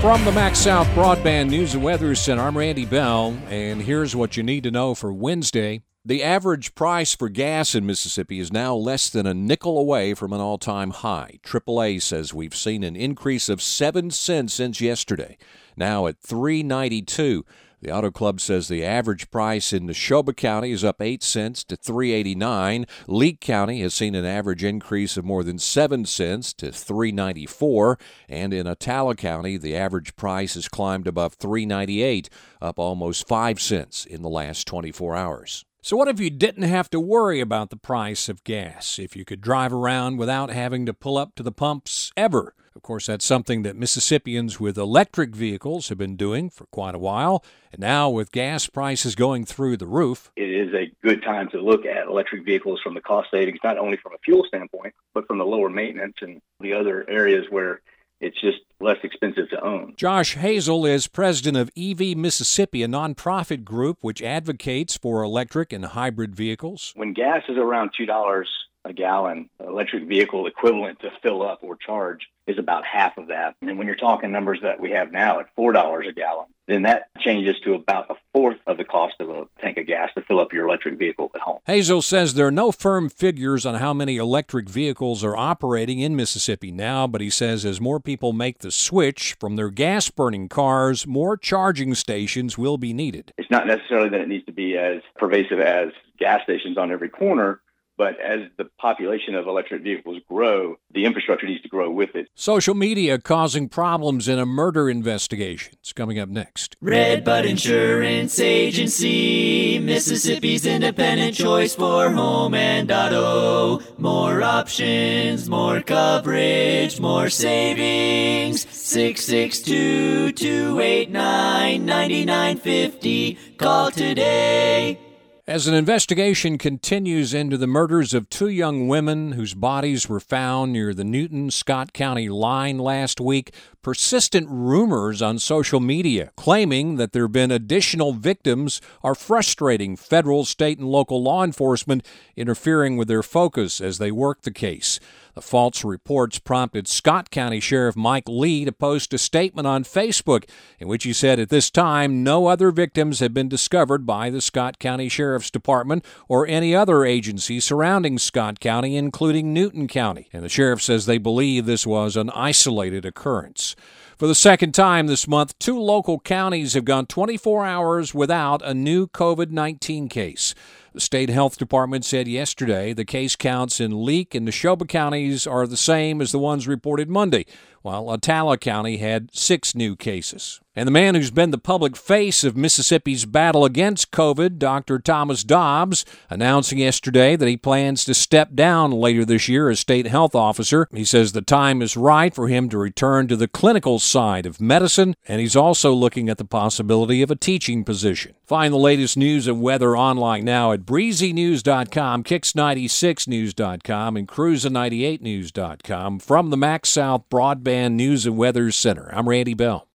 From the MaxxSouth Broadband News and Weather Center, I'm Randy Bell, and here's what you need to know for Wednesday. The average price for gas in Mississippi is now less than a nickel away from an all time high. AAA says we've seen an increase of 7 cents since yesterday, now at 392. The Auto Club says the average price in Neshoba County is up 8 cents to 389. Leake County has seen an average increase of more than 7 cents to 394, and in Attala County the average price has climbed above 398, up almost 5 cents in the last 24 hours. So, what if you didn't have to worry about the price of gas? If you could drive around without having to pull up to the pumps ever? Of course, that's something that Mississippians with electric vehicles have been doing for quite a while. And now, with gas prices going through the roof, it is a good time to look at electric vehicles from the cost savings, not only from a fuel standpoint, but from the lower maintenance and the other areas where it's just less expensive to own. Josh Hazel is president of EV Mississippi, a nonprofit group which advocates for electric and hybrid vehicles. When gas is around $2 a gallon, electric vehicle equivalent to fill up or charge is about half of that. And when you're talking numbers that we have now at $4 a gallon, then that changes to about a fourth of the cost of a tank of gas to fill up your electric vehicle at home. Hazel says there are no firm figures on how many electric vehicles are operating in Mississippi now, but he says as more people make the switch from their gas burning cars, more charging stations will be needed. It's not necessarily that it needs to be as pervasive as gas stations on every corner, but as the population of electric vehicles grow, the infrastructure needs to grow with it. Social media causing problems in a murder investigation. It's coming up next. Redbud Insurance Agency, Mississippi's independent choice for home and auto. More options, more coverage, more savings. 662 289 9950. Call today. As an investigation continues into the murders of two young women whose bodies were found near the Newton Scott County line last week, persistent rumors on social media claiming that there have been additional victims are frustrating federal, state, and local law enforcement, interfering with their focus as they work the case. The false reports prompted Scott County Sheriff Mike Lee to post a statement on Facebook in which he said at this time no other victims have been discovered by the Scott County Sheriff's Department or any other agency surrounding Scott County, including Newton County. And the sheriff says they believe this was an isolated occurrence. For the second time this month, two local counties have gone 24 hours without a new COVID 19 case. The state health department said yesterday the case counts in Leake and Neshoba counties are the same as the ones reported Monday, while Attala County had six new cases. And the man who's been the public face of Mississippi's battle against COVID, Dr. Thomas Dobbs, announcing yesterday that he plans to step down later this year as state health officer. He says the time is right for him to return to the clinical side of medicine, and he's also looking at the possibility of a teaching position. Find the latest news and weather online now at breezynews.com, kicks96news.com, and cruiser98news.com from the MaxxSouth Broadband News and Weather Center. I'm Randy Bell.